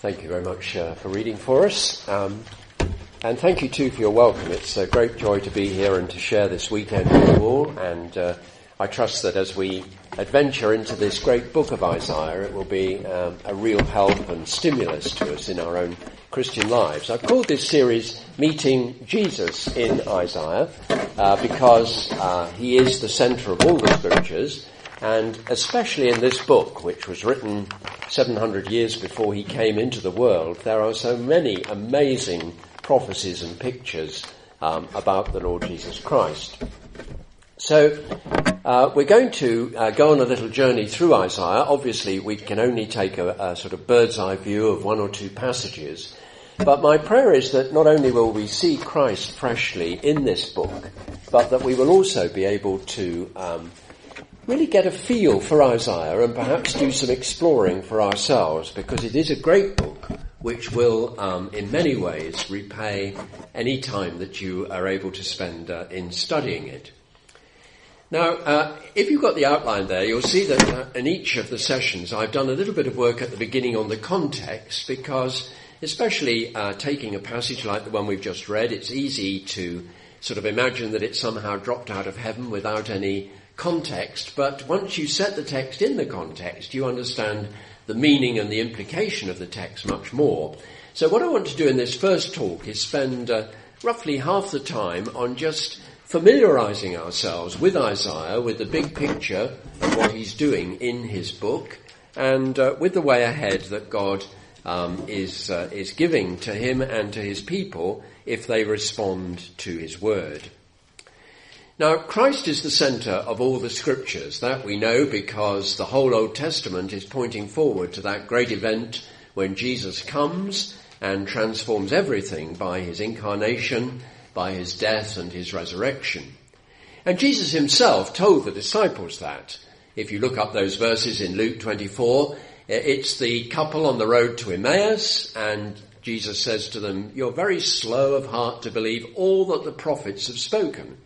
Thank you very much uh, for reading for us. Um, and thank you too for your welcome. It's a great joy to be here and to share this weekend with you all. And uh, I trust that as we adventure into this great book of Isaiah, it will be um, a real help and stimulus to us in our own Christian lives. I've called this series Meeting Jesus in Isaiah uh, because uh, he is the centre of all the scriptures and especially in this book, which was written 700 years before he came into the world, there are so many amazing prophecies and pictures um, about the Lord Jesus Christ. So, uh, we're going to uh, go on a little journey through Isaiah. Obviously, we can only take a, a sort of bird's eye view of one or two passages. But my prayer is that not only will we see Christ freshly in this book, but that we will also be able to um, really get a feel for Isaiah and perhaps do some exploring for ourselves because it is a great book which will, um, in many ways, repay any time that you are able to spend uh, in studying it. Now, uh, if you've got the outline there, you'll see that uh, in each of the sessions I've done a little bit of work at the beginning on the context because, especially uh, taking a passage like the one we've just read, it's easy to sort of imagine that it somehow dropped out of heaven without any context, but once you set the text in the context, you understand the meaning and the implication of the text much more. So what I want to do in this first talk is spend uh, roughly half the time on just familiarizing ourselves with Isaiah, with the big picture of what he's doing in his book, and uh, with the way ahead that God um, is uh, is giving to him and to his people if they respond to his word. Now, Christ is the center of all the scriptures. That we know because the whole Old Testament is pointing forward to that great event when Jesus comes and transforms everything by his incarnation, by his death and his resurrection. And Jesus himself told the disciples that. If you look up those verses in Luke 24, it's the couple on the road to Emmaus and Jesus says to them, you're very slow of heart to believe all that the prophets have spoken.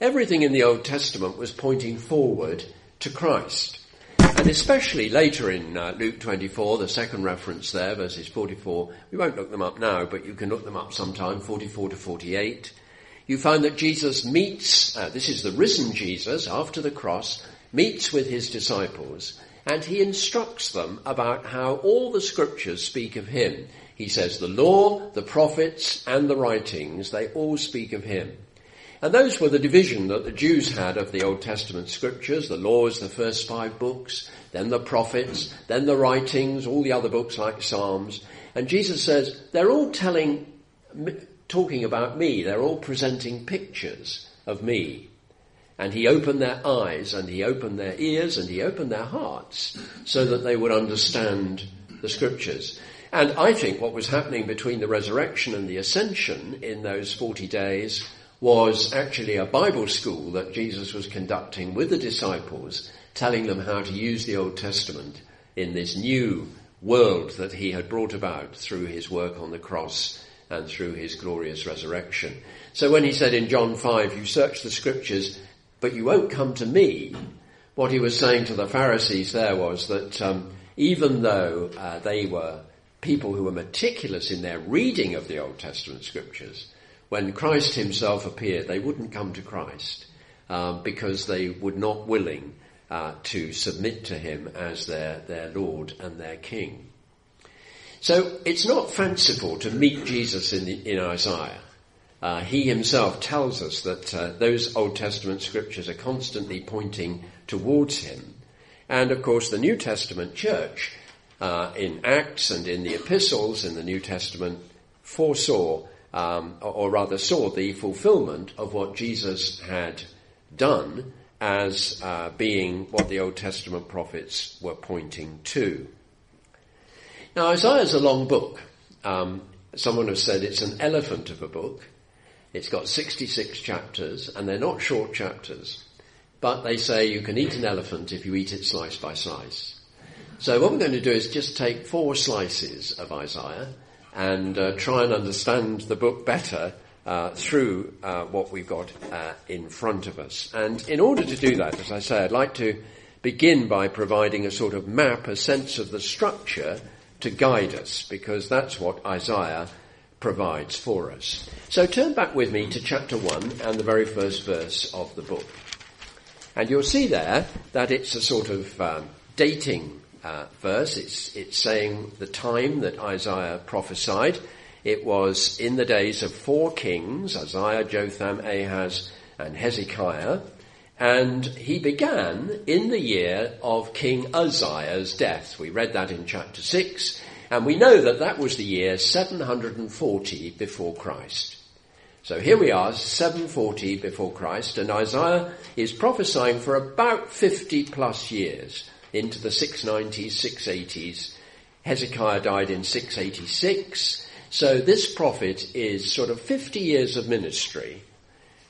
Everything in the Old Testament was pointing forward to Christ. And especially later in uh, Luke 24, the second reference there, verses 44, we won't look them up now, but you can look them up sometime, 44 to 48. You find that Jesus meets, uh, this is the risen Jesus after the cross, meets with his disciples and he instructs them about how all the scriptures speak of him. He says the law, the prophets, and the writings, they all speak of him. And those were the division that the Jews had of the Old Testament scriptures. The laws, the first five books, then the prophets, then the writings, all the other books like Psalms. And Jesus says, they're all telling, talking about me. They're all presenting pictures of me. And he opened their eyes and he opened their ears and he opened their hearts so that they would understand the scriptures. And I think what was happening between the resurrection and the ascension in those 40 days was actually a Bible school that Jesus was conducting with the disciples, telling them how to use the Old Testament in this new world that he had brought about through his work on the cross and through his glorious resurrection. So when he said in John 5, you search the scriptures, but you won't come to me, what he was saying to the Pharisees there was that um, even though uh, they were people who were meticulous in their reading of the Old Testament scriptures, when Christ himself appeared, they wouldn't come to Christ um, because they were not willing uh, to submit to him as their, their Lord and their King. So it's not fanciful to meet Jesus in, the, in Isaiah. Uh, he himself tells us that uh, those Old Testament scriptures are constantly pointing towards him. And of course, the New Testament church uh, in Acts and in the epistles in the New Testament foresaw um, or rather saw the fulfillment of what Jesus had done as uh, being what the Old Testament prophets were pointing to. Now, Isaiah is a long book. Um, someone has said it's an elephant of a book. It's got 66 chapters, and they're not short chapters. But they say you can eat an elephant if you eat it slice by slice. So what we're going to do is just take four slices of Isaiah and uh, try and understand the book better uh, through uh, what we've got uh, in front of us. And in order to do that, as I say, I'd like to begin by providing a sort of map, a sense of the structure to guide us because that's what Isaiah provides for us. So turn back with me to chapter 1 and the very first verse of the book. And you'll see there that it's a sort of um, dating uh, verse. It's, it's saying the time that Isaiah prophesied. It was in the days of four kings, Uzziah, Jotham, Ahaz, and Hezekiah. And he began in the year of King Uzziah's death. We read that in chapter 6. And we know that that was the year 740 before Christ. So here we are, 740 before Christ, and Isaiah is prophesying for about 50 plus years into the 690s, 680s. Hezekiah died in 686. So this prophet is sort of 50 years of ministry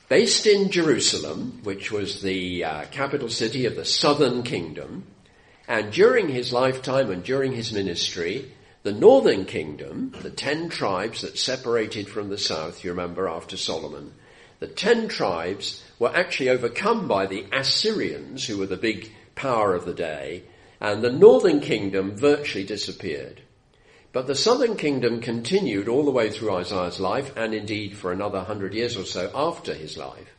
based in Jerusalem, which was the uh, capital city of the southern kingdom. And during his lifetime and during his ministry, the northern kingdom, the ten tribes that separated from the south, you remember after Solomon, the ten tribes were actually overcome by the Assyrians, who were the big power of the day, and the northern kingdom virtually disappeared. But the southern kingdom continued all the way through Isaiah's life, and indeed for another hundred years or so after his life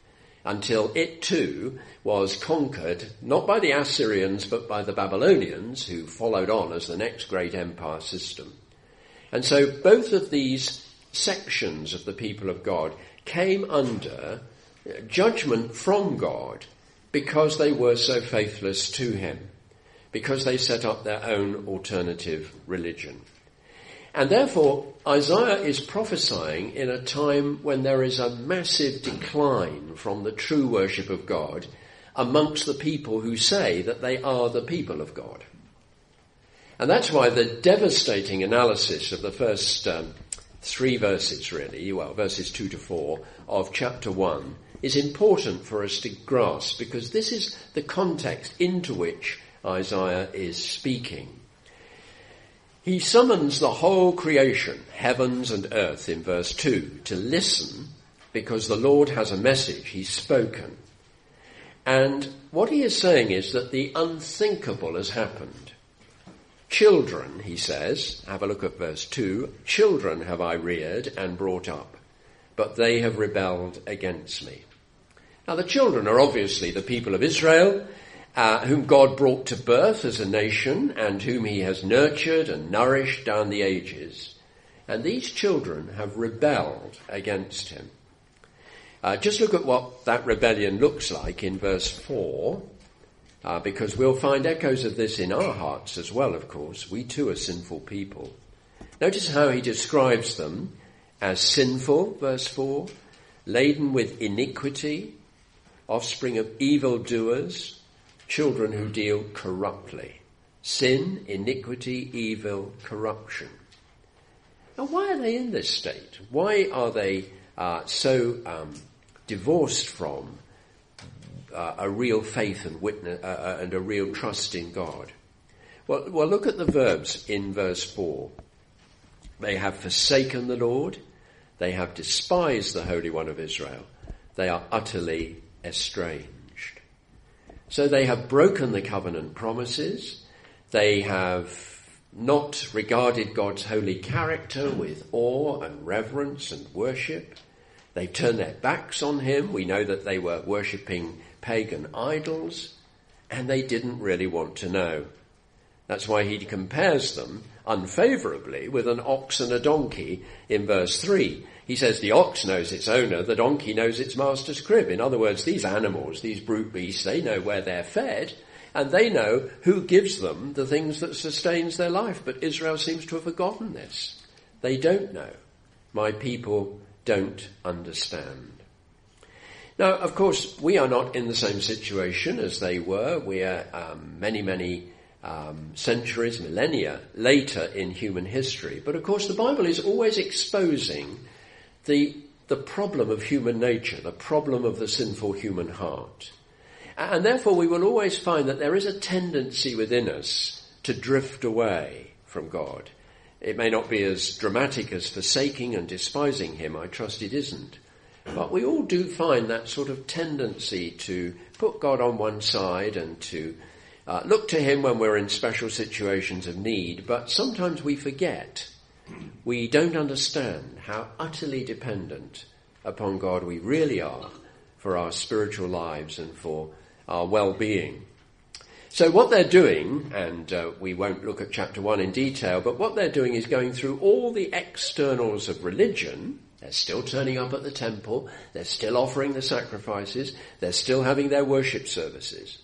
until it too was conquered, not by the Assyrians, but by the Babylonians, who followed on as the next great empire system. And so both of these sections of the people of God came under judgment from God because they were so faithless to Him, because they set up their own alternative religion. And therefore, Isaiah is prophesying in a time when there is a massive decline from the true worship of God amongst the people who say that they are the people of God. And that's why the devastating analysis of the first um, three verses, really, well, verses two to four of chapter one, is important for us to grasp because this is the context into which Isaiah is speaking. He summons the whole creation, heavens and earth, in verse 2, to listen because the Lord has a message. He's spoken. And what he is saying is that the unthinkable has happened. Children, he says, have a look at verse 2, children have I reared and brought up, but they have rebelled against me. Now the children are obviously the people of Israel, uh, whom God brought to birth as a nation and whom he has nurtured and nourished down the ages. And these children have rebelled against him. Uh, just look at what that rebellion looks like in verse 4, uh, because we'll find echoes of this in our hearts as well, of course. We too are sinful people. Notice how he describes them as sinful, verse 4, laden with iniquity, offspring of evildoers, children who deal corruptly. Sin, iniquity, evil, corruption. Now, why are they in this state? Why are they uh, so um, divorced from uh, a real faith and witness uh, uh, and a real trust in God? Well, well, look at the verbs in verse four. They have forsaken the Lord. They have despised the Holy One of Israel. They are utterly estranged. So they have broken the covenant promises. They have not regarded God's holy character with awe and reverence and worship. They turned their backs on him. We know that they were worshipping pagan idols and they didn't really want to know. That's why he compares them unfavorably with an ox and a donkey in verse 3. He says the ox knows its owner, the donkey knows its master's crib. In other words, these animals, these brute beasts, they know where they're fed and they know who gives them the things that sustains their life. But Israel seems to have forgotten this. They don't know. My people don't understand. Now, of course, we are not in the same situation as they were. We are um, many, many um, centuries, millennia later in human history. But of course, the Bible is always exposing the, the problem of human nature, the problem of the sinful human heart. And therefore we will always find that there is a tendency within us to drift away from God. It may not be as dramatic as forsaking and despising Him, I trust it isn't. But we all do find that sort of tendency to put God on one side and to uh, look to Him when we're in special situations of need, but sometimes we forget. We don't understand how utterly dependent upon God we really are for our spiritual lives and for our well-being. So what they're doing, and uh, we won't look at chapter 1 in detail, but what they're doing is going through all the externals of religion. They're still turning up at the temple. They're still offering the sacrifices. They're still having their worship services.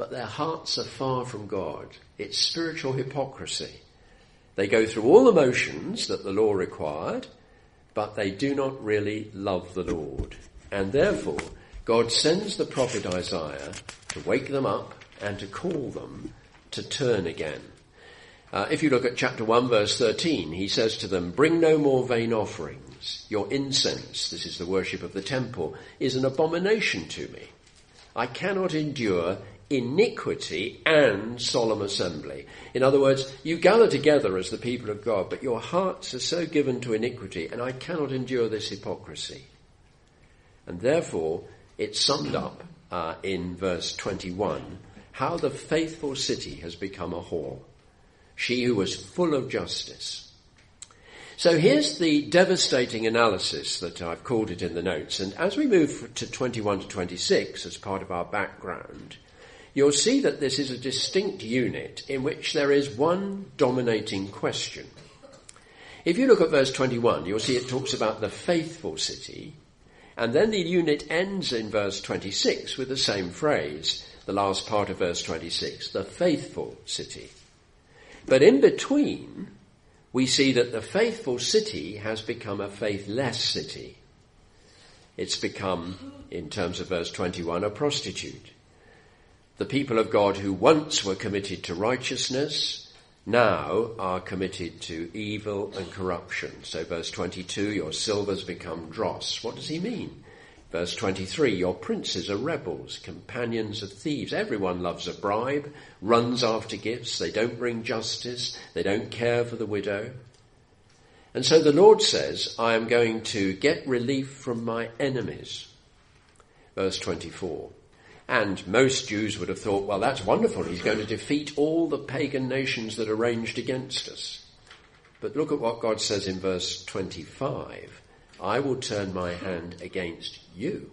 But their hearts are far from God. It's spiritual hypocrisy. They go through all the motions that the law required, but they do not really love the Lord. And therefore, God sends the prophet Isaiah to wake them up and to call them to turn again. Uh, if you look at chapter 1 verse 13, he says to them, bring no more vain offerings. Your incense, this is the worship of the temple, is an abomination to me. I cannot endure iniquity and solemn assembly. In other words, you gather together as the people of God, but your hearts are so given to iniquity, and I cannot endure this hypocrisy. And therefore, it's summed up uh, in verse 21 how the faithful city has become a whore, she who was full of justice. So here's the devastating analysis that I've called it in the notes. And as we move to 21 to 26 as part of our background, you'll see that this is a distinct unit in which there is one dominating question. If you look at verse 21, you'll see it talks about the faithful city, and then the unit ends in verse 26 with the same phrase, the last part of verse 26, the faithful city. But in between, we see that the faithful city has become a faithless city. It's become, in terms of verse 21, a prostitute. The people of God who once were committed to righteousness now are committed to evil and corruption. So verse 22, your silver's become dross. What does he mean? Verse 23, your princes are rebels, companions of thieves. Everyone loves a bribe, runs after gifts. They don't bring justice. They don't care for the widow. And so the Lord says, I am going to get relief from my enemies. Verse 24. And most Jews would have thought, well, that's wonderful. He's going to defeat all the pagan nations that are ranged against us. But look at what God says in verse 25. I will turn my hand against you.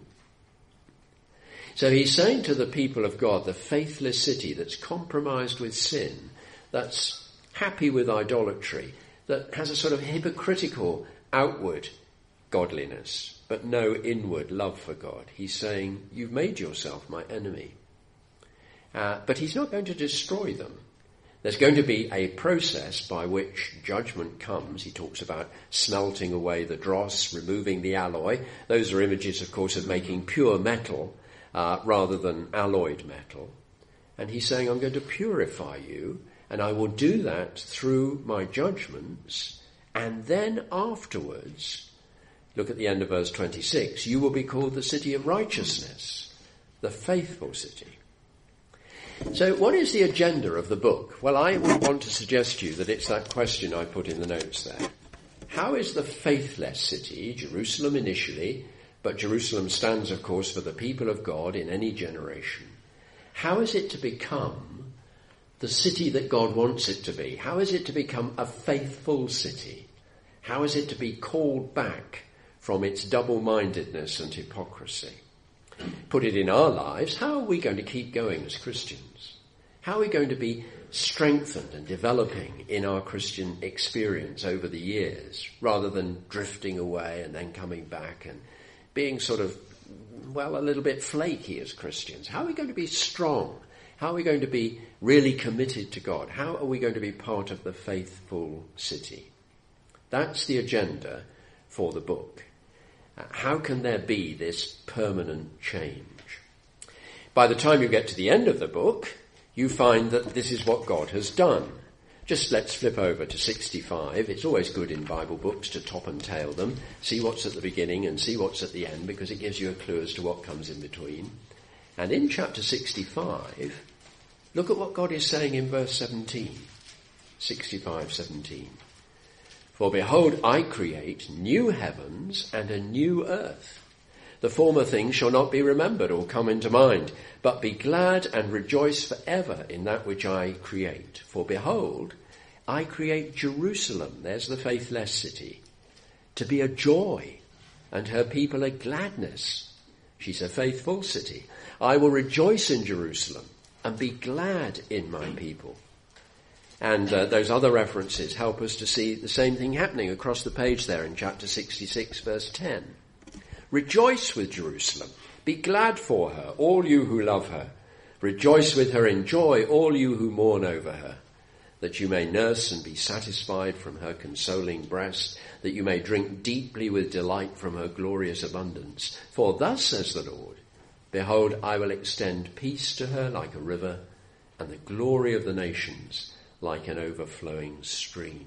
So he's saying to the people of God, the faithless city that's compromised with sin, that's happy with idolatry, that has a sort of hypocritical outward godliness, but no inward love for God. He's saying, You've made yourself my enemy. Uh, but he's not going to destroy them. There's going to be a process by which judgment comes. He talks about smelting away the dross, removing the alloy. Those are images, of course, of making pure metal uh, rather than alloyed metal. And he's saying, I'm going to purify you, and I will do that through my judgments, and then afterwards Look at the end of verse 26. You will be called the city of righteousness, the faithful city. So what is the agenda of the book? Well, I would want to suggest to you that it's that question I put in the notes there. How is the faithless city, Jerusalem initially, but Jerusalem stands, of course, for the people of God in any generation. How is it to become the city that God wants it to be? How is it to become a faithful city? How is it to be called back from its double-mindedness and hypocrisy. Put it in our lives, how are we going to keep going as Christians? How are we going to be strengthened and developing in our Christian experience over the years, rather than drifting away and then coming back and being sort of, well, a little bit flaky as Christians? How are we going to be strong? How are we going to be really committed to God? How are we going to be part of the faithful city? That's the agenda for the book. How can there be this permanent change? By the time you get to the end of the book, you find that this is what God has done. Just let's flip over to 65. It's always good in Bible books to top and tail them, see what's at the beginning and see what's at the end because it gives you a clue as to what comes in between. And in chapter 65, look at what God is saying in verse 17. 65, 17. For behold, I create new heavens and a new earth. The former things shall not be remembered or come into mind, but be glad and rejoice forever in that which I create. For behold, I create Jerusalem, there's the faithless city, to be a joy, and her people a gladness. She's a faithful city. I will rejoice in Jerusalem and be glad in my people. And uh, those other references help us to see the same thing happening across the page there in chapter 66 verse 10. Rejoice with Jerusalem. Be glad for her, all you who love her. Rejoice with her in joy, all you who mourn over her. That you may nurse and be satisfied from her consoling breast, that you may drink deeply with delight from her glorious abundance. For thus says the Lord, Behold, I will extend peace to her like a river, and the glory of the nations like an overflowing stream.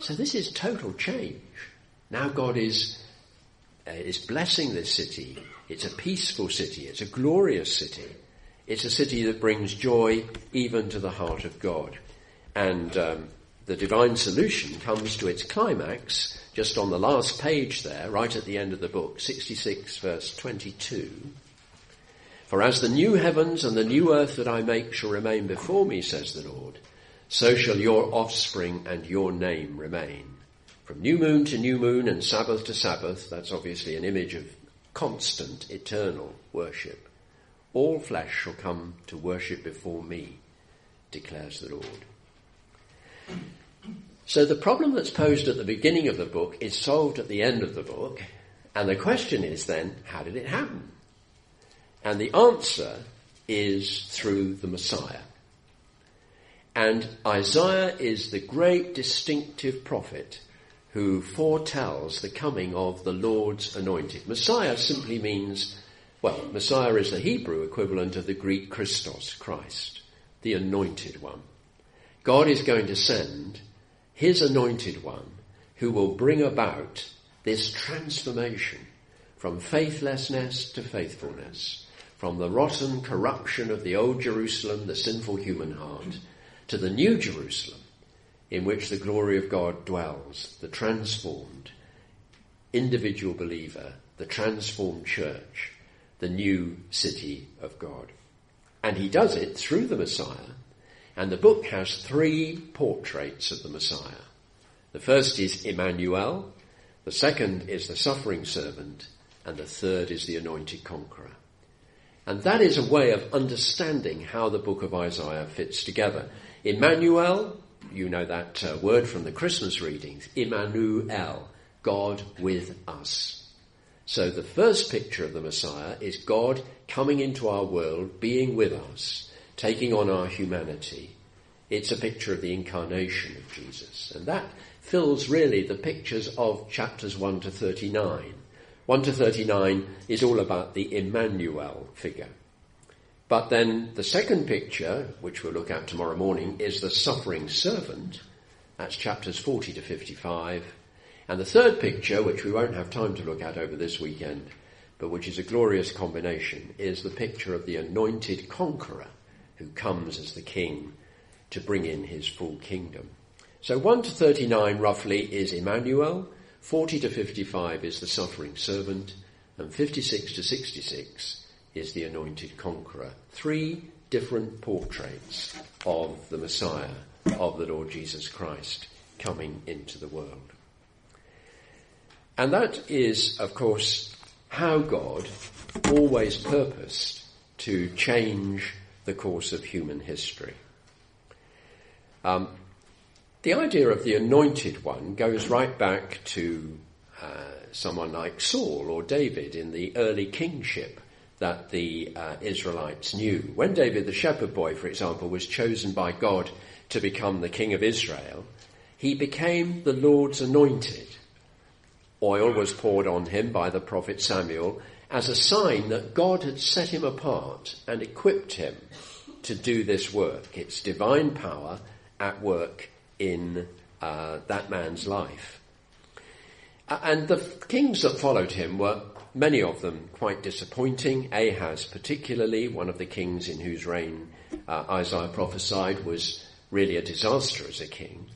So this is total change. Now God is uh, is blessing this city. It's a peaceful city. It's a glorious city. It's a city that brings joy even to the heart of God. And um, the divine solution comes to its climax just on the last page there, right at the end of the book, 66 verse 22. For as the new heavens and the new earth that I make shall remain before me, says the Lord, so shall your offspring and your name remain. From new moon to new moon and Sabbath to Sabbath, that's obviously an image of constant, eternal worship. All flesh shall come to worship before me, declares the Lord. So the problem that's posed at the beginning of the book is solved at the end of the book, and the question is then, how did it happen? And the answer is through the Messiah. And Isaiah is the great distinctive prophet who foretells the coming of the Lord's anointed. Messiah simply means, well, Messiah is the Hebrew equivalent of the Greek Christos, Christ, the anointed one. God is going to send his anointed one who will bring about this transformation from faithlessness to faithfulness, from the rotten corruption of the old Jerusalem, the sinful human heart, to the new Jerusalem, in which the glory of God dwells, the transformed individual believer, the transformed church, the new city of God. And he does it through the Messiah, and the book has three portraits of the Messiah. The first is Emmanuel, the second is the suffering servant, and the third is the anointed conqueror. And that is a way of understanding how the book of Isaiah fits together. Emmanuel you know that uh, word from the Christmas readings, Immanuel, God with us. So the first picture of the Messiah is God coming into our world, being with us, taking on our humanity. It's a picture of the incarnation of Jesus. And that fills really the pictures of chapters 1 to 39. 1 to 39 is all about the Emmanuel figure. But then the second picture, which we'll look at tomorrow morning, is the suffering servant. That's chapters 40 to 55. And the third picture, which we won't have time to look at over this weekend, but which is a glorious combination, is the picture of the anointed conqueror who comes as the king to bring in his full kingdom. So 1 to 39 roughly is Emmanuel, 40 to 55 is the suffering servant, and 56 to 66 is the anointed conqueror. Three different portraits of the Messiah, of the Lord Jesus Christ coming into the world. And that is, of course, how God always purposed to change the course of human history. Um, the idea of the anointed one goes right back to uh, someone like Saul or David in the early kingship that the uh, Israelites knew. When David, the shepherd boy, for example, was chosen by God to become the king of Israel, he became the Lord's anointed. Oil was poured on him by the prophet Samuel as a sign that God had set him apart and equipped him to do this work. It's divine power at work in uh, that man's life. And the kings that followed him were many of them quite disappointing. Ahaz, particularly, one of the kings in whose reign uh, Isaiah prophesied, was really a disaster as a king.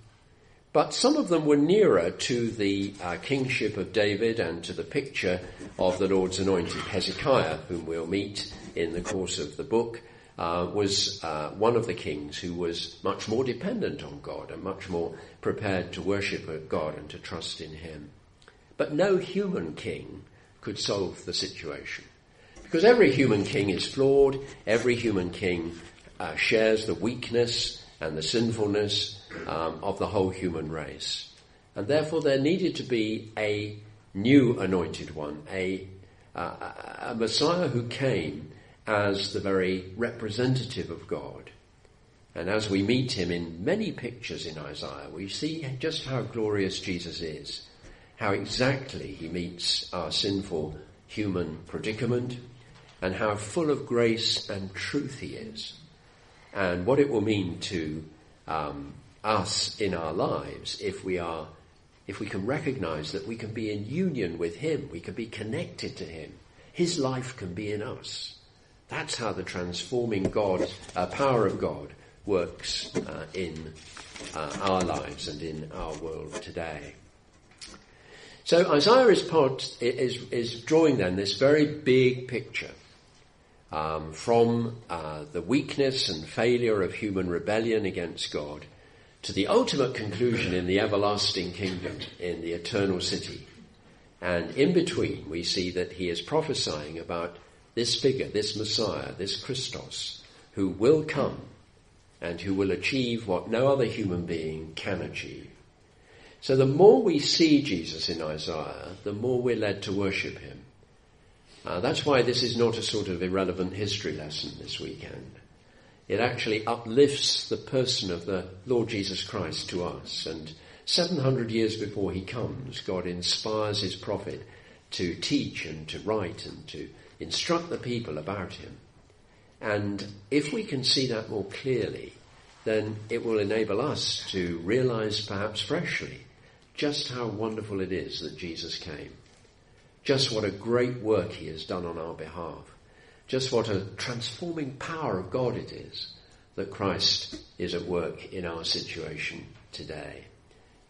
but some of them were nearer to the uh, kingship of David and to the picture of the Lord's anointed. Hezekiah, whom we'll meet in the course of the book, uh, was uh, one of the kings who was much more dependent on God and much more prepared to worship God and to trust in Him. But no human king could solve the situation. Because every human king is flawed, every human king uh, shares the weakness and the sinfulness um, of the whole human race. And therefore there needed to be a new anointed one, a, uh, a Messiah who came as the very representative of God. And as we meet him in many pictures in Isaiah, we see just how glorious Jesus is, how exactly he meets our sinful human predicament, and how full of grace and truth he is, and what it will mean to um, us in our lives if we are, if we can recognize that we can be in union with him, we can be connected to him. His life can be in us. That's how the transforming God, uh, power of God works uh, in uh, our lives and in our world today. So Isaiah is, part, is, is drawing then this very big picture um, from uh, the weakness and failure of human rebellion against God to the ultimate conclusion in the everlasting kingdom, in the eternal city. And in between, we see that he is prophesying about this figure, this Messiah, this Christos, who will come and who will achieve what no other human being can achieve. So the more we see Jesus in Isaiah, the more we're led to worship him. Uh, that's why this is not a sort of irrelevant history lesson this weekend. It actually uplifts the person of the Lord Jesus Christ to us. And 700 years before he comes, God inspires his prophet to teach and to write and to instruct the people about him. And if we can see that more clearly, then it will enable us to realize perhaps freshly just how wonderful it is that Jesus came just what a great work he has done on our behalf. Just what a transforming power of God it is that Christ is at work in our situation today.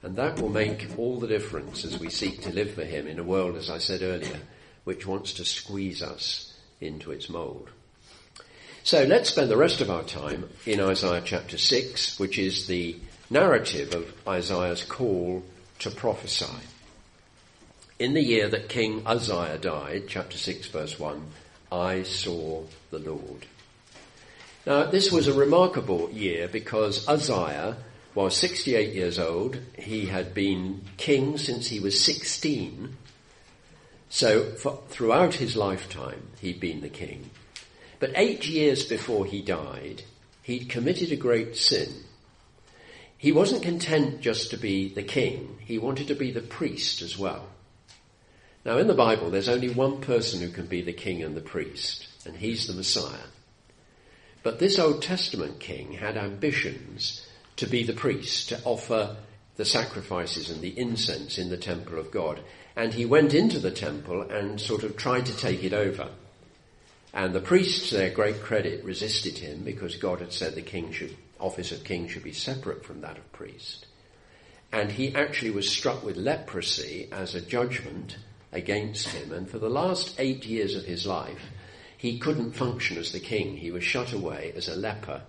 And that will make all the difference as we seek to live for him in a world, as I said earlier, which wants to squeeze us into its mould. So let's spend the rest of our time in Isaiah chapter 6, which is the narrative of Isaiah's call to prophesy. In the year that King Uzziah died, chapter 6 verse 1, I saw the Lord. Now this was a remarkable year because Uzziah was 68 years old. He had been king since he was 16. So for, throughout his lifetime, he'd been the king. But eight years before he died, he'd committed a great sin. He wasn't content just to be the king. He wanted to be the priest as well. Now in the Bible, there's only one person who can be the king and the priest, and he's the Messiah. But this Old Testament king had ambitions to be the priest, to offer the sacrifices and the incense in the temple of God. And he went into the temple and sort of tried to take it over. And the priests, to their great credit, resisted him because God had said the king should, office of king should be separate from that of priest. And he actually was struck with leprosy as a judgment against him. And for the last eight years of his life, he couldn't function as the king. He was shut away as a leper.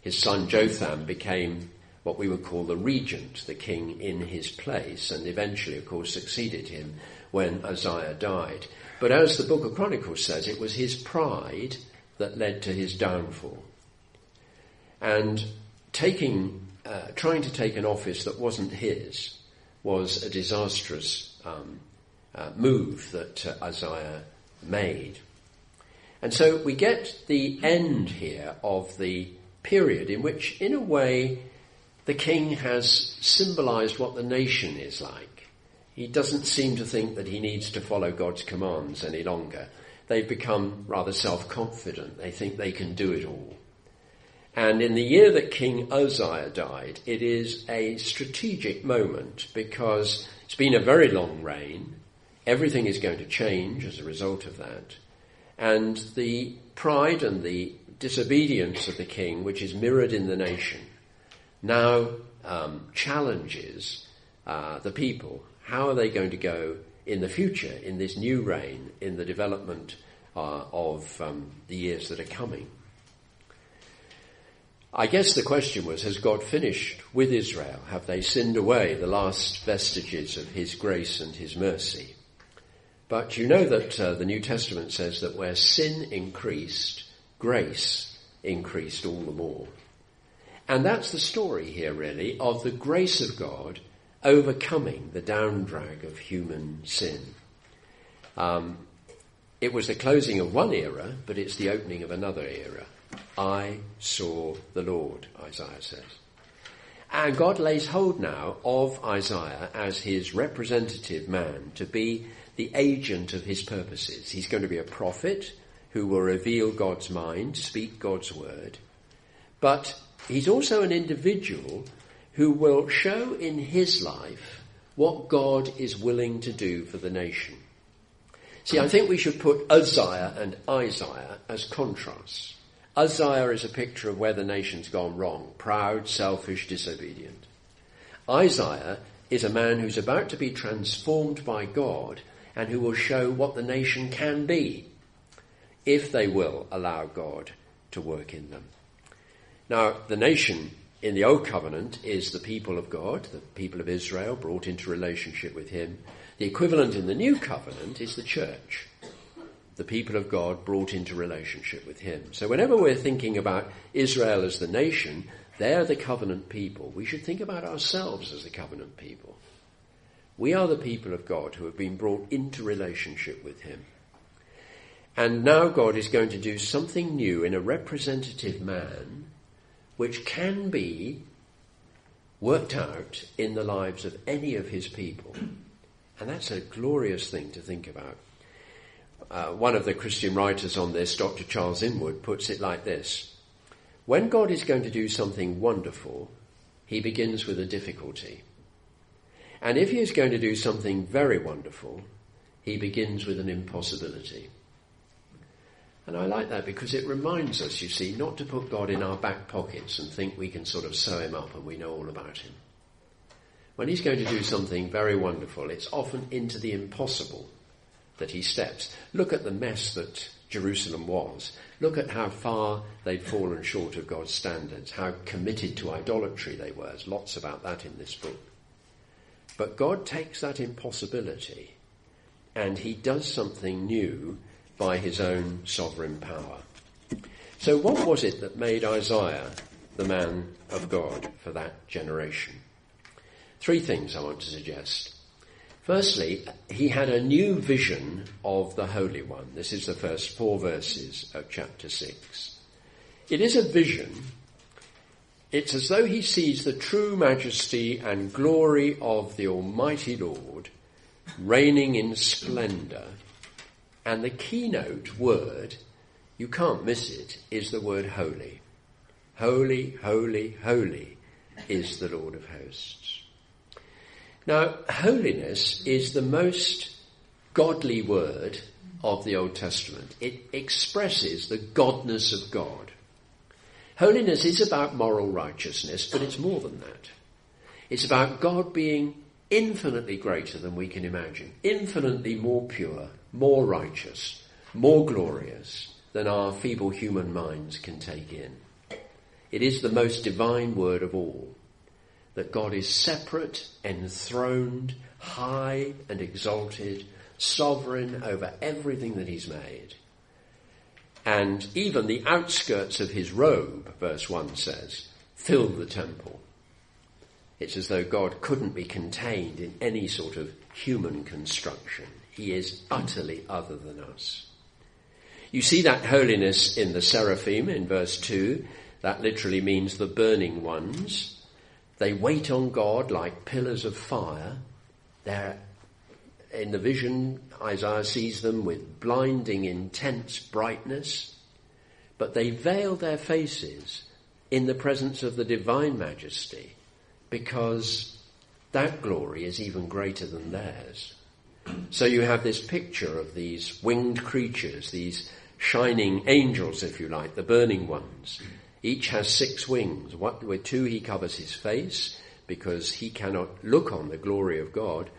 His son Jotham became what we would call the regent, the king in his place, and eventually, of course, succeeded him when Uzziah died. But as the book of Chronicles says, it was his pride that led to his downfall. And taking, uh, trying to take an office that wasn't his was a disastrous um, uh, move that uh, Uzziah made. And so we get the end here of the period in which, in a way, the king has symbolized what the nation is like. He doesn't seem to think that he needs to follow God's commands any longer. They've become rather self-confident. They think they can do it all. And in the year that King Uzziah died, it is a strategic moment because it's been a very long reign. Everything is going to change as a result of that. And the pride and the disobedience of the king, which is mirrored in the nation, now um, challenges uh, the people. How are they going to go in the future, in this new reign, in the development uh, of um, the years that are coming? I guess the question was, has God finished with Israel? Have they sinned away the last vestiges of His grace and His mercy? But you know that uh, the New Testament says that where sin increased, grace increased all the more. And that's the story here really of the grace of God overcoming the down drag of human sin. Um, it was the closing of one era, but it's the opening of another era. I saw the Lord, Isaiah says. And God lays hold now of Isaiah as his representative man to be the agent of his purposes. He's going to be a prophet who will reveal God's mind, speak God's word. But he's also an individual who will show in his life what God is willing to do for the nation. See, I think we should put Uzziah and Isaiah as contrasts. Uzziah is a picture of where the nation's gone wrong proud, selfish, disobedient. Isaiah is a man who's about to be transformed by God and who will show what the nation can be if they will allow God to work in them. Now, the nation in the Old Covenant is the people of God, the people of Israel brought into relationship with Him. The equivalent in the New Covenant is the church the people of God brought into relationship with Him. So whenever we're thinking about Israel as the nation, they're the covenant people. We should think about ourselves as the covenant people. We are the people of God who have been brought into relationship with Him. And now God is going to do something new in a representative man, which can be worked out in the lives of any of His people. And that's a glorious thing to think about. Uh, one of the Christian writers on this, Dr. Charles Inwood, puts it like this. When God is going to do something wonderful, he begins with a difficulty. And if he is going to do something very wonderful, he begins with an impossibility. And I like that because it reminds us, you see, not to put God in our back pockets and think we can sort of sew him up and we know all about him. When he's going to do something very wonderful, it's often into the impossible that he steps. Look at the mess that Jerusalem was. Look at how far they'd fallen short of God's standards, how committed to idolatry they were. There's lots about that in this book. But God takes that impossibility and he does something new by his own sovereign power. So what was it that made Isaiah the man of God for that generation? Three things I want to suggest. Firstly, he had a new vision of the Holy One. This is the first four verses of chapter 6. It is a vision. It's as though he sees the true majesty and glory of the Almighty Lord reigning in splendour. And the keynote word, you can't miss it, is the word holy. Holy, holy, holy is the Lord of hosts. Now, holiness is the most godly word of the Old Testament. It expresses the godness of God. Holiness is about moral righteousness, but it's more than that. It's about God being infinitely greater than we can imagine, infinitely more pure, more righteous, more glorious than our feeble human minds can take in. It is the most divine word of all that God is separate, enthroned, high and exalted, sovereign over everything that He's made. And even the outskirts of His robe, verse 1 says, fill the temple. It's as though God couldn't be contained in any sort of human construction. He is utterly other than us. You see that holiness in the seraphim in verse 2. That literally means the burning ones. They wait on God like pillars of fire. They're, in the vision, Isaiah sees them with blinding, intense brightness, but they veil their faces in the presence of the divine majesty because that glory is even greater than theirs. So you have this picture of these winged creatures, these shining angels, if you like, the burning ones, each has six wings. With two he covers his face, because he cannot look on the glory of God.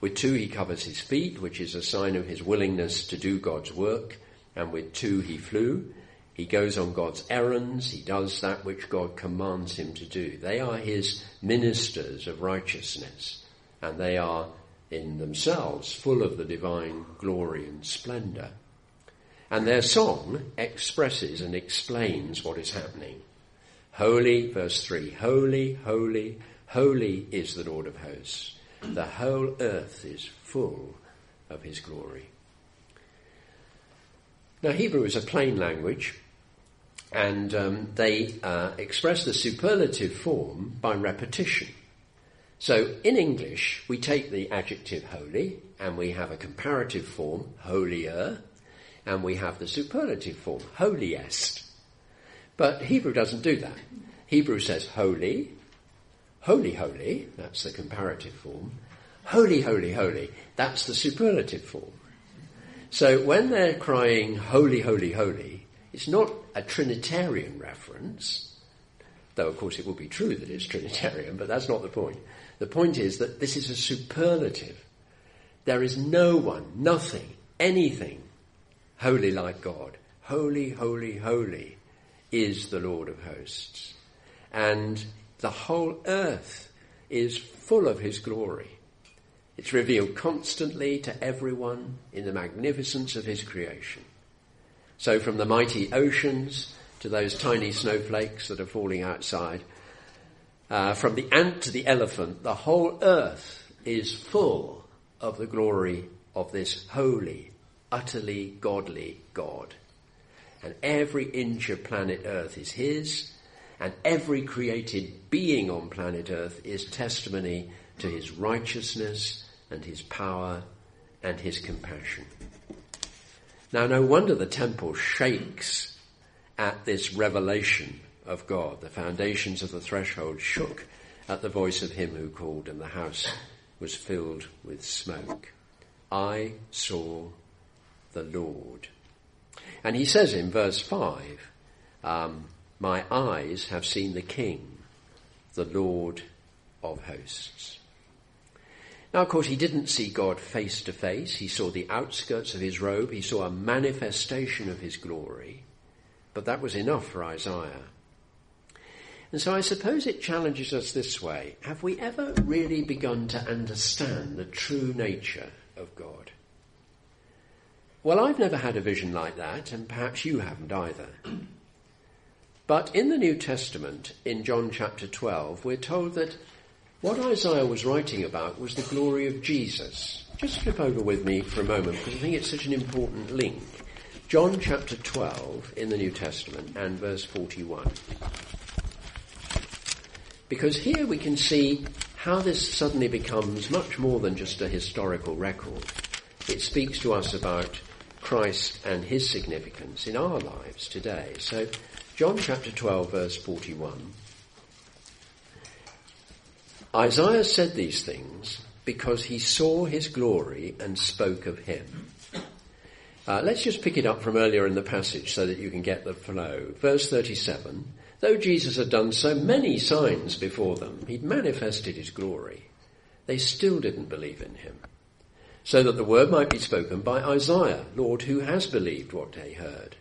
With two, he covers his feet, which is a sign of his willingness to do God's work. And with two, he flew. He goes on God's errands. He does that which God commands him to do. They are his ministers of righteousness. And they are in themselves full of the divine glory and splendor. And their song expresses and explains what is happening. Holy, verse 3, holy, holy, holy is the Lord of hosts. The whole earth is full of his glory. Now, Hebrew is a plain language, and um, they uh, express the superlative form by repetition. So, in English, we take the adjective holy, and we have a comparative form, holier, and we have the superlative form, holiest. But Hebrew doesn't do that. Hebrew says holy, holy, holy, that's the comparative form. Holy, holy, holy, that's the superlative form. So when they're crying holy, holy, holy, it's not a Trinitarian reference, though of course it will be true that it's Trinitarian, but that's not the point. The point is that this is a superlative. There is no one, nothing, anything holy like God. Holy, holy, holy is the Lord of hosts. And the whole earth is full of his glory. It's revealed constantly to everyone in the magnificence of his creation. So from the mighty oceans to those tiny snowflakes that are falling outside, uh, from the ant to the elephant, the whole earth is full of the glory of this holy, utterly godly God. And every inch of planet Earth is His, and every created being on planet Earth is testimony to His righteousness and His power and His compassion. Now, no wonder the temple shakes at this revelation of God. The foundations of the threshold shook at the voice of him who called, and the house was filled with smoke. I saw the Lord. And he says in verse 5, um, My eyes have seen the King, the Lord of hosts. Now, of course, he didn't see God face to face. He saw the outskirts of his robe. He saw a manifestation of his glory. But that was enough for Isaiah. And so I suppose it challenges us this way. Have we ever really begun to understand the true nature of God? Well, I've never had a vision like that, and perhaps you haven't either. But in the New Testament, in John chapter 12, we're told that what Isaiah was writing about was the glory of Jesus. Just flip over with me for a moment because I think it's such an important link. John chapter 12 in the New Testament and verse 41. Because here we can see how this suddenly becomes much more than just a historical record. It speaks to us about Christ and his significance in our lives today. So, John chapter 12, verse 41. Isaiah said these things because he saw his glory and spoke of him. Uh, let's just pick it up from earlier in the passage so that you can get the flow. Verse 37. Though Jesus had done so many signs before them, he'd manifested his glory. They still didn't believe in him so that the word might be spoken by Isaiah, Lord, who has believed what they heard.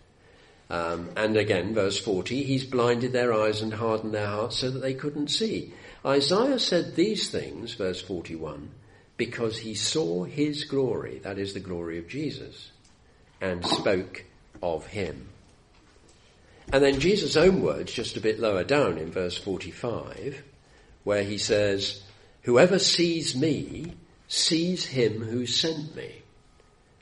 Um, and again, verse 40, he's blinded their eyes and hardened their hearts so that they couldn't see. Isaiah said these things, verse 41, because he saw his glory, that is the glory of Jesus, and spoke of him. And then Jesus' own words, just a bit lower down in verse 45, where he says, Whoever sees me sees him who sent me.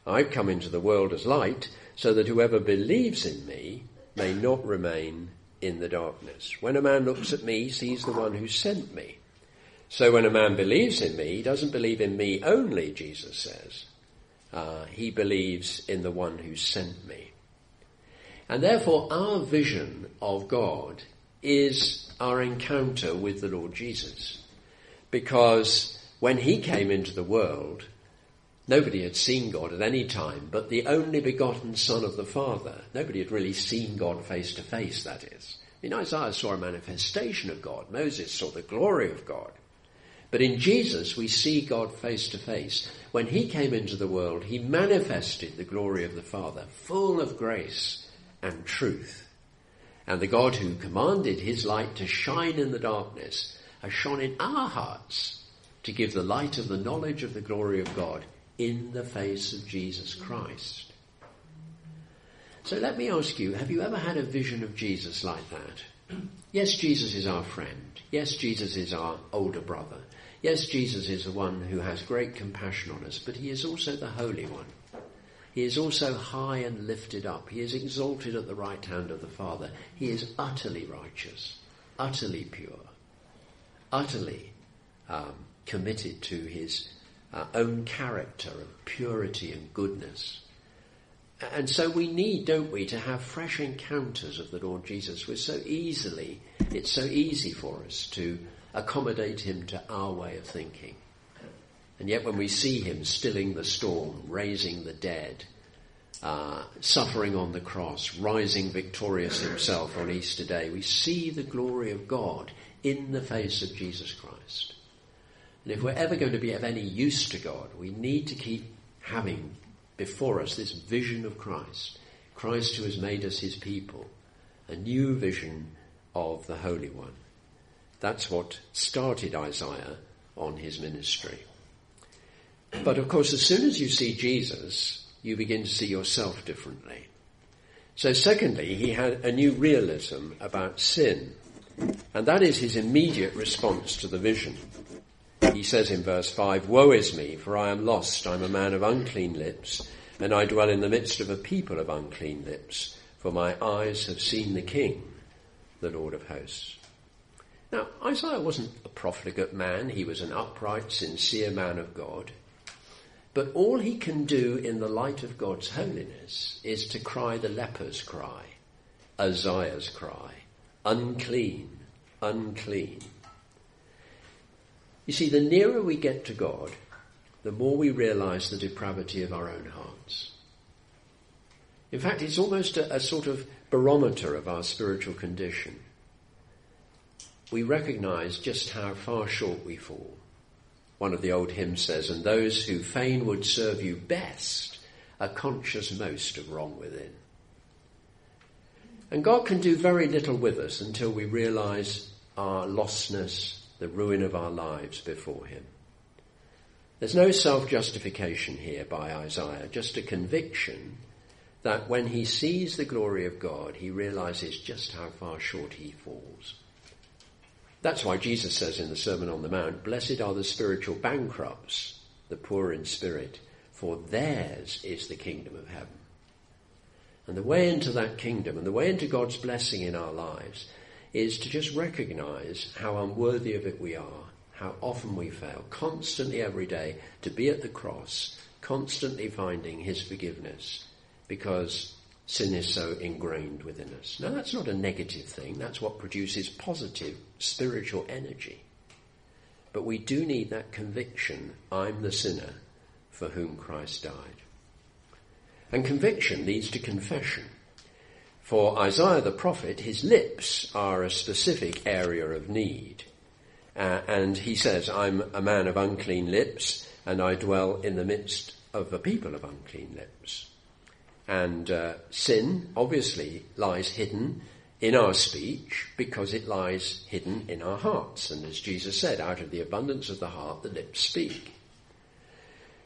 I've come into the world as light so that whoever believes in me may not remain in the darkness. When a man looks at me, he sees the one who sent me. So when a man believes in me, he doesn't believe in me only, Jesus says. Uh, he believes in the one who sent me. And therefore our vision of God is our encounter with the Lord Jesus. Because when he came into the world, nobody had seen God at any time, but the only begotten Son of the Father. Nobody had really seen God face to face, that is. I mean, Isaiah saw a manifestation of God. Moses saw the glory of God. But in Jesus, we see God face to face. When he came into the world, he manifested the glory of the Father, full of grace and truth. And the God who commanded his light to shine in the darkness has shone in our hearts to give the light of the knowledge of the glory of God in the face of Jesus Christ. So let me ask you, have you ever had a vision of Jesus like that? Yes, Jesus is our friend. Yes, Jesus is our older brother. Yes, Jesus is the one who has great compassion on us, but he is also the Holy One. He is also high and lifted up. He is exalted at the right hand of the Father. He is utterly righteous, utterly pure, utterly um, committed to his uh, own character of purity and goodness. And so we need, don't we, to have fresh encounters of the Lord Jesus. We're so easily, it's so easy for us to accommodate him to our way of thinking. And yet when we see him stilling the storm, raising the dead, uh, suffering on the cross, rising victorious himself on Easter Day, we see the glory of God in the face of Jesus Christ. And if we're ever going to be of any use to God, we need to keep having before us this vision of Christ. Christ who has made us his people. A new vision of the Holy One. That's what started Isaiah on his ministry. But of course, as soon as you see Jesus, you begin to see yourself differently. So secondly, he had a new realism about sin. And that is his immediate response to the vision. He says in verse 5, Woe is me, for I am lost. I'm a man of unclean lips, and I dwell in the midst of a people of unclean lips, for my eyes have seen the King, the Lord of hosts. Now, Isaiah wasn't a profligate man, he was an upright, sincere man of God. But all he can do in the light of God's holiness is to cry the leper's cry, Isaiah's cry, unclean, unclean. You see, the nearer we get to God, the more we realize the depravity of our own hearts. In fact, it's almost a, a sort of barometer of our spiritual condition we recognize just how far short we fall. One of the old hymns says, and those who fain would serve you best are conscious most of wrong within. And God can do very little with us until we realize our lostness, the ruin of our lives before Him. There's no self-justification here by Isaiah, just a conviction that when he sees the glory of God, he realizes just how far short he falls. That's why Jesus says in the Sermon on the Mount, Blessed are the spiritual bankrupts, the poor in spirit, for theirs is the kingdom of heaven. And the way into that kingdom and the way into God's blessing in our lives is to just recognize how unworthy of it we are, how often we fail, constantly every day to be at the cross, constantly finding His forgiveness because sin is so ingrained within us. Now that's not a negative thing, that's what produces positive spiritual energy. But we do need that conviction, I'm the sinner for whom Christ died. And conviction leads to confession. For Isaiah the prophet, his lips are a specific area of need. Uh, and he says, I'm a man of unclean lips, and I dwell in the midst of a people of unclean lips. And uh, sin obviously lies hidden in our speech because it lies hidden in our hearts. And as Jesus said, out of the abundance of the heart, the lips speak.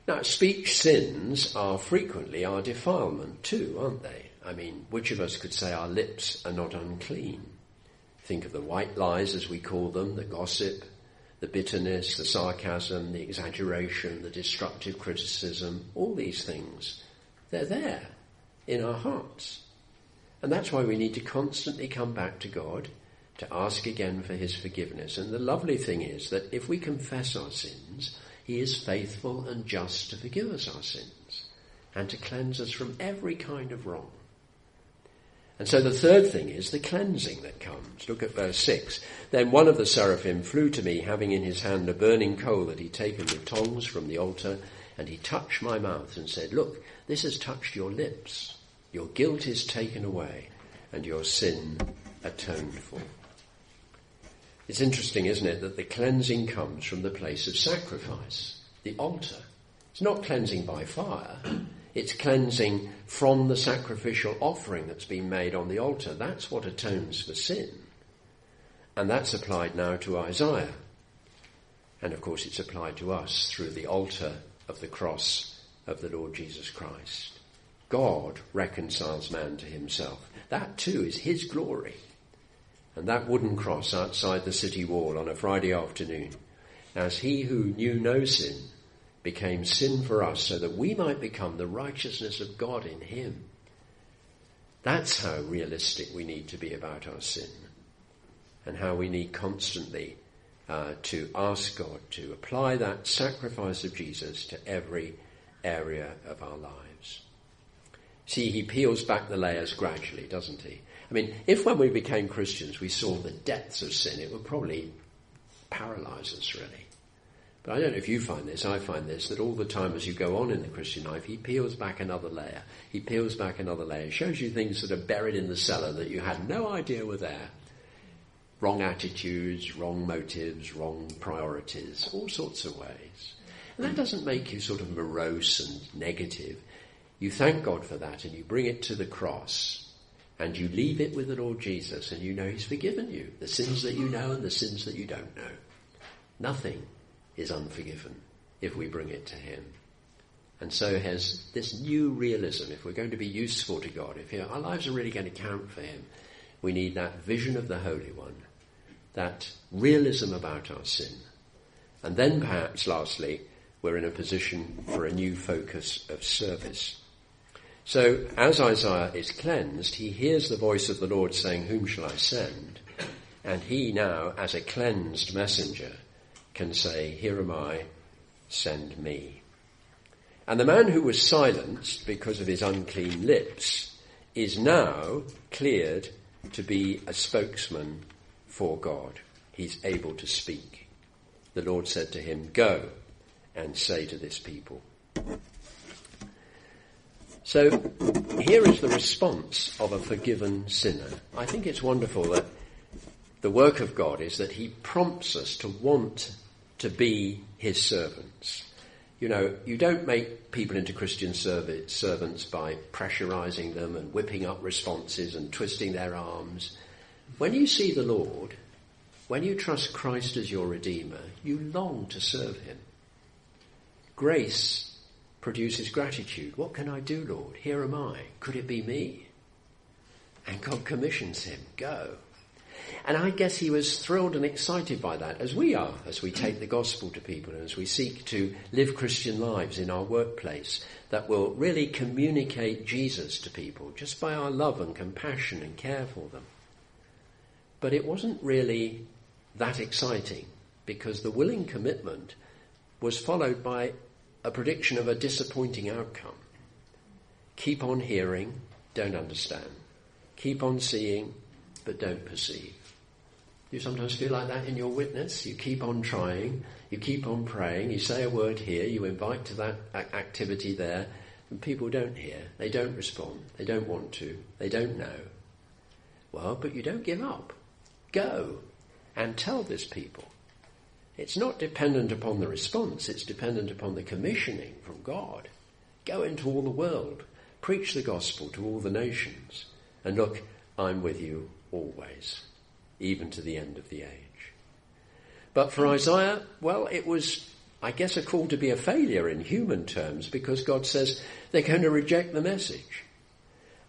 Now, speech sins are frequently our defilement too, aren't they? I mean, which of us could say our lips are not unclean? Think of the white lies, as we call them, the gossip, the bitterness, the sarcasm, the exaggeration, the destructive criticism, all these things. They're there in our hearts. And that's why we need to constantly come back to God to ask again for His forgiveness. And the lovely thing is that if we confess our sins, He is faithful and just to forgive us our sins and to cleanse us from every kind of wrong. And so the third thing is the cleansing that comes. Look at verse 6. Then one of the seraphim flew to me, having in his hand a burning coal that he'd taken with tongs from the altar, and he touched my mouth and said, Look, this has touched your lips. Your guilt is taken away and your sin atoned for. It's interesting, isn't it, that the cleansing comes from the place of sacrifice, the altar. It's not cleansing by fire. It's cleansing from the sacrificial offering that's been made on the altar. That's what atones for sin. And that's applied now to Isaiah. And of course, it's applied to us through the altar of the cross of the Lord Jesus Christ. God reconciles man to himself. That too is his glory. And that wooden cross outside the city wall on a Friday afternoon, as he who knew no sin became sin for us so that we might become the righteousness of God in him. That's how realistic we need to be about our sin and how we need constantly uh, to ask God to apply that sacrifice of Jesus to every area of our lives. See, he peels back the layers gradually, doesn't he? I mean, if when we became Christians we saw the depths of sin, it would probably paralyze us really. But I don't know if you find this, I find this, that all the time as you go on in the Christian life, he peels back another layer. He peels back another layer. Shows you things that are buried in the cellar that you had no idea were there. Wrong attitudes, wrong motives, wrong priorities, all sorts of ways. And that doesn't make you sort of morose and negative. You thank God for that and you bring it to the cross and you leave it with the Lord Jesus and you know He's forgiven you. The sins that you know and the sins that you don't know. Nothing is unforgiven if we bring it to Him. And so has this new realism, if we're going to be useful to God, if our lives are really going to count for Him, we need that vision of the Holy One, that realism about our sin. And then perhaps lastly, we're in a position for a new focus of service. So as Isaiah is cleansed, he hears the voice of the Lord saying, whom shall I send? And he now, as a cleansed messenger, can say, Here am I, send me. And the man who was silenced because of his unclean lips is now cleared to be a spokesman for God. He's able to speak. The Lord said to him, Go and say to this people. So here is the response of a forgiven sinner. I think it's wonderful that the work of God is that He prompts us to want to be His servants. You know, you don't make people into Christian servants by pressurizing them and whipping up responses and twisting their arms. When you see the Lord, when you trust Christ as your Redeemer, you long to serve Him. Grace produces gratitude. What can I do, Lord? Here am I. Could it be me? And God commissions him, go. And I guess he was thrilled and excited by that, as we are, as we take the gospel to people and as we seek to live Christian lives in our workplace that will really communicate Jesus to people just by our love and compassion and care for them. But it wasn't really that exciting because the willing commitment was followed by a prediction of a disappointing outcome. Keep on hearing, don't understand. Keep on seeing, but don't perceive. You sometimes feel like that in your witness. You keep on trying, you keep on praying, you say a word here, you invite to that activity there, and people don't hear, they don't respond, they don't want to, they don't know. Well, but you don't give up. Go and tell this people. It's not dependent upon the response, it's dependent upon the commissioning from God. Go into all the world, preach the gospel to all the nations, and look, I'm with you always, even to the end of the age. But for Isaiah, well, it was, I guess, a call to be a failure in human terms because God says they're going to reject the message.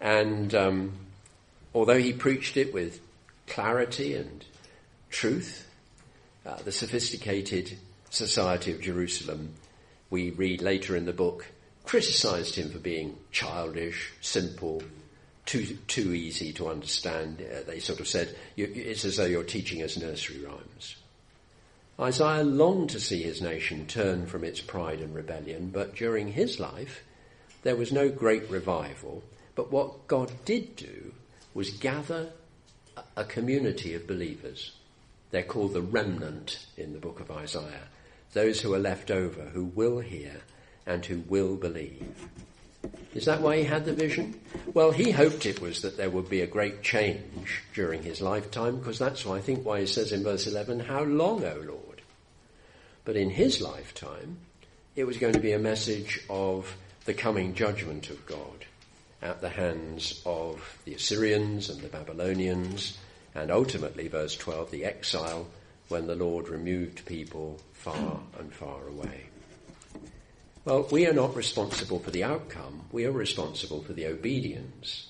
And um, although he preached it with clarity and truth, uh, the sophisticated society of Jerusalem, we read later in the book, criticized him for being childish, simple, too, too easy to understand. Uh, they sort of said, it's as though you're teaching us nursery rhymes. Isaiah longed to see his nation turn from its pride and rebellion, but during his life, there was no great revival. But what God did do was gather a community of believers they're called the remnant in the book of Isaiah. Those who are left over, who will hear and who will believe. Is that why he had the vision? Well, he hoped it was that there would be a great change during his lifetime, because that's why I think why he says in verse 11, How long, O Lord? But in his lifetime, it was going to be a message of the coming judgment of God at the hands of the Assyrians and the Babylonians, and ultimately, verse 12, the exile when the Lord removed people far and far away. Well, we are not responsible for the outcome. We are responsible for the obedience.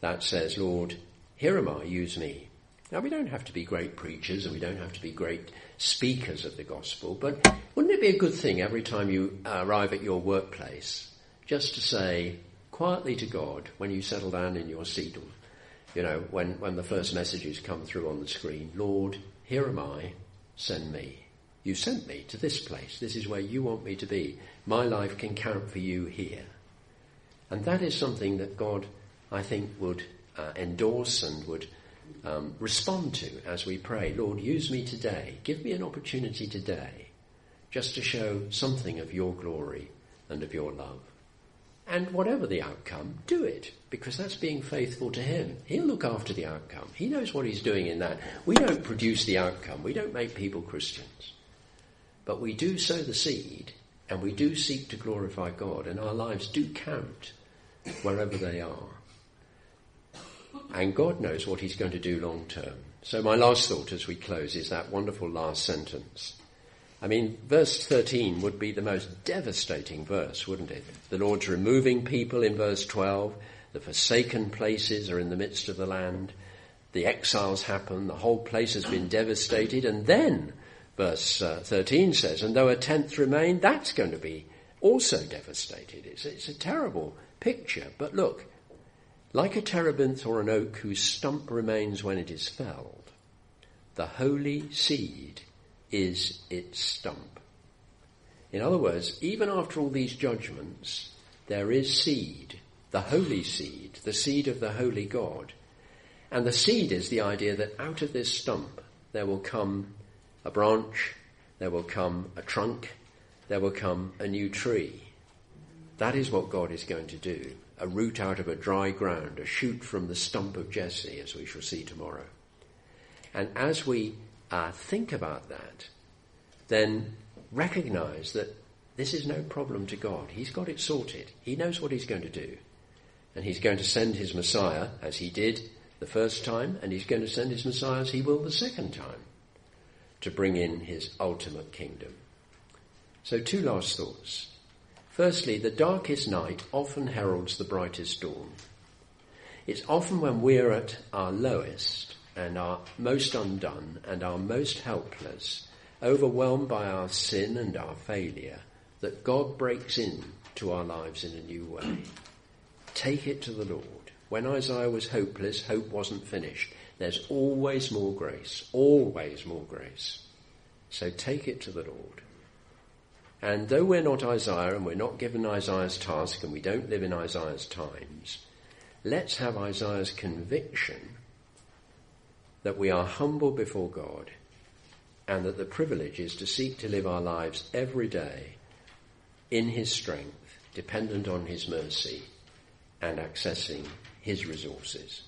That says, Lord, here am I, use me. Now, we don't have to be great preachers and we don't have to be great speakers of the gospel, but wouldn't it be a good thing every time you arrive at your workplace just to say quietly to God when you settle down in your seat you know, when, when the first messages come through on the screen, Lord, here am I, send me. You sent me to this place. This is where you want me to be. My life can count for you here. And that is something that God, I think, would uh, endorse and would um, respond to as we pray. Lord, use me today. Give me an opportunity today just to show something of your glory and of your love. And whatever the outcome, do it, because that's being faithful to Him. He'll look after the outcome. He knows what He's doing in that. We don't produce the outcome. We don't make people Christians. But we do sow the seed and we do seek to glorify God and our lives do count wherever they are. And God knows what He's going to do long term. So my last thought as we close is that wonderful last sentence. I mean, verse 13 would be the most devastating verse, wouldn't it? The Lord's removing people in verse 12. The forsaken places are in the midst of the land. The exiles happen. The whole place has been devastated. And then verse uh, 13 says, and though a tenth remain, that's going to be also devastated. It's, it's a terrible picture. But look, like a terebinth or an oak whose stump remains when it is felled, the holy seed is its stump. In other words, even after all these judgments, there is seed, the holy seed, the seed of the holy God. And the seed is the idea that out of this stump there will come a branch, there will come a trunk, there will come a new tree. That is what God is going to do. A root out of a dry ground, a shoot from the stump of Jesse, as we shall see tomorrow. And as we uh, think about that, then recognize that this is no problem to God. He's got it sorted. He knows what he's going to do. And he's going to send his Messiah, as he did the first time, and he's going to send his Messiah as he will the second time to bring in his ultimate kingdom. So, two last thoughts. Firstly, the darkest night often heralds the brightest dawn. It's often when we're at our lowest and are most undone and are most helpless, overwhelmed by our sin and our failure, that God breaks in to our lives in a new way. Take it to the Lord. When Isaiah was hopeless, hope wasn't finished. There's always more grace, always more grace. So take it to the Lord. And though we're not Isaiah and we're not given Isaiah's task and we don't live in Isaiah's times, let's have Isaiah's conviction that we are humble before God and that the privilege is to seek to live our lives every day in His strength, dependent on His mercy and accessing His resources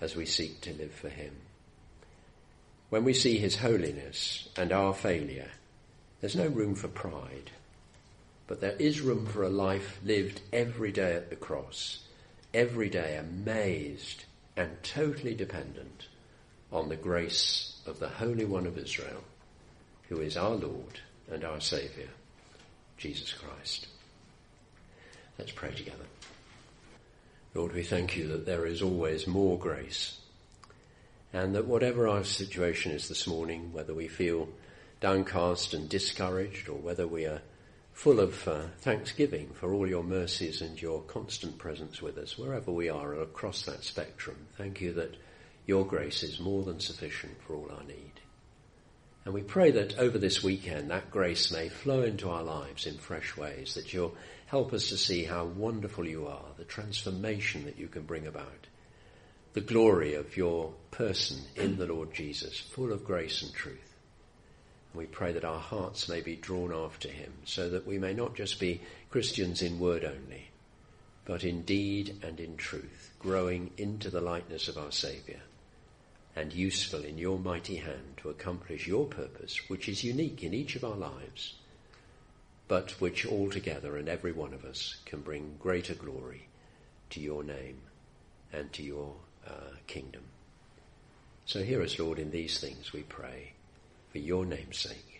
as we seek to live for Him. When we see His holiness and our failure, there's no room for pride, but there is room for a life lived every day at the cross, every day amazed and totally dependent on the grace of the Holy One of Israel, who is our Lord and our Saviour, Jesus Christ. Let's pray together. Lord, we thank you that there is always more grace and that whatever our situation is this morning, whether we feel downcast and discouraged or whether we are full of uh, thanksgiving for all your mercies and your constant presence with us, wherever we are across that spectrum, thank you that your grace is more than sufficient for all our need. And we pray that over this weekend that grace may flow into our lives in fresh ways, that you'll help us to see how wonderful you are, the transformation that you can bring about, the glory of your person in the Lord Jesus, full of grace and truth. And we pray that our hearts may be drawn after him, so that we may not just be Christians in word only, but in deed and in truth, growing into the likeness of our Saviour, and useful in your mighty hand to accomplish your purpose, which is unique in each of our lives, but which altogether and every one of us can bring greater glory to your name and to your uh, kingdom. So hear us, Lord, in these things we pray, for your name's sake.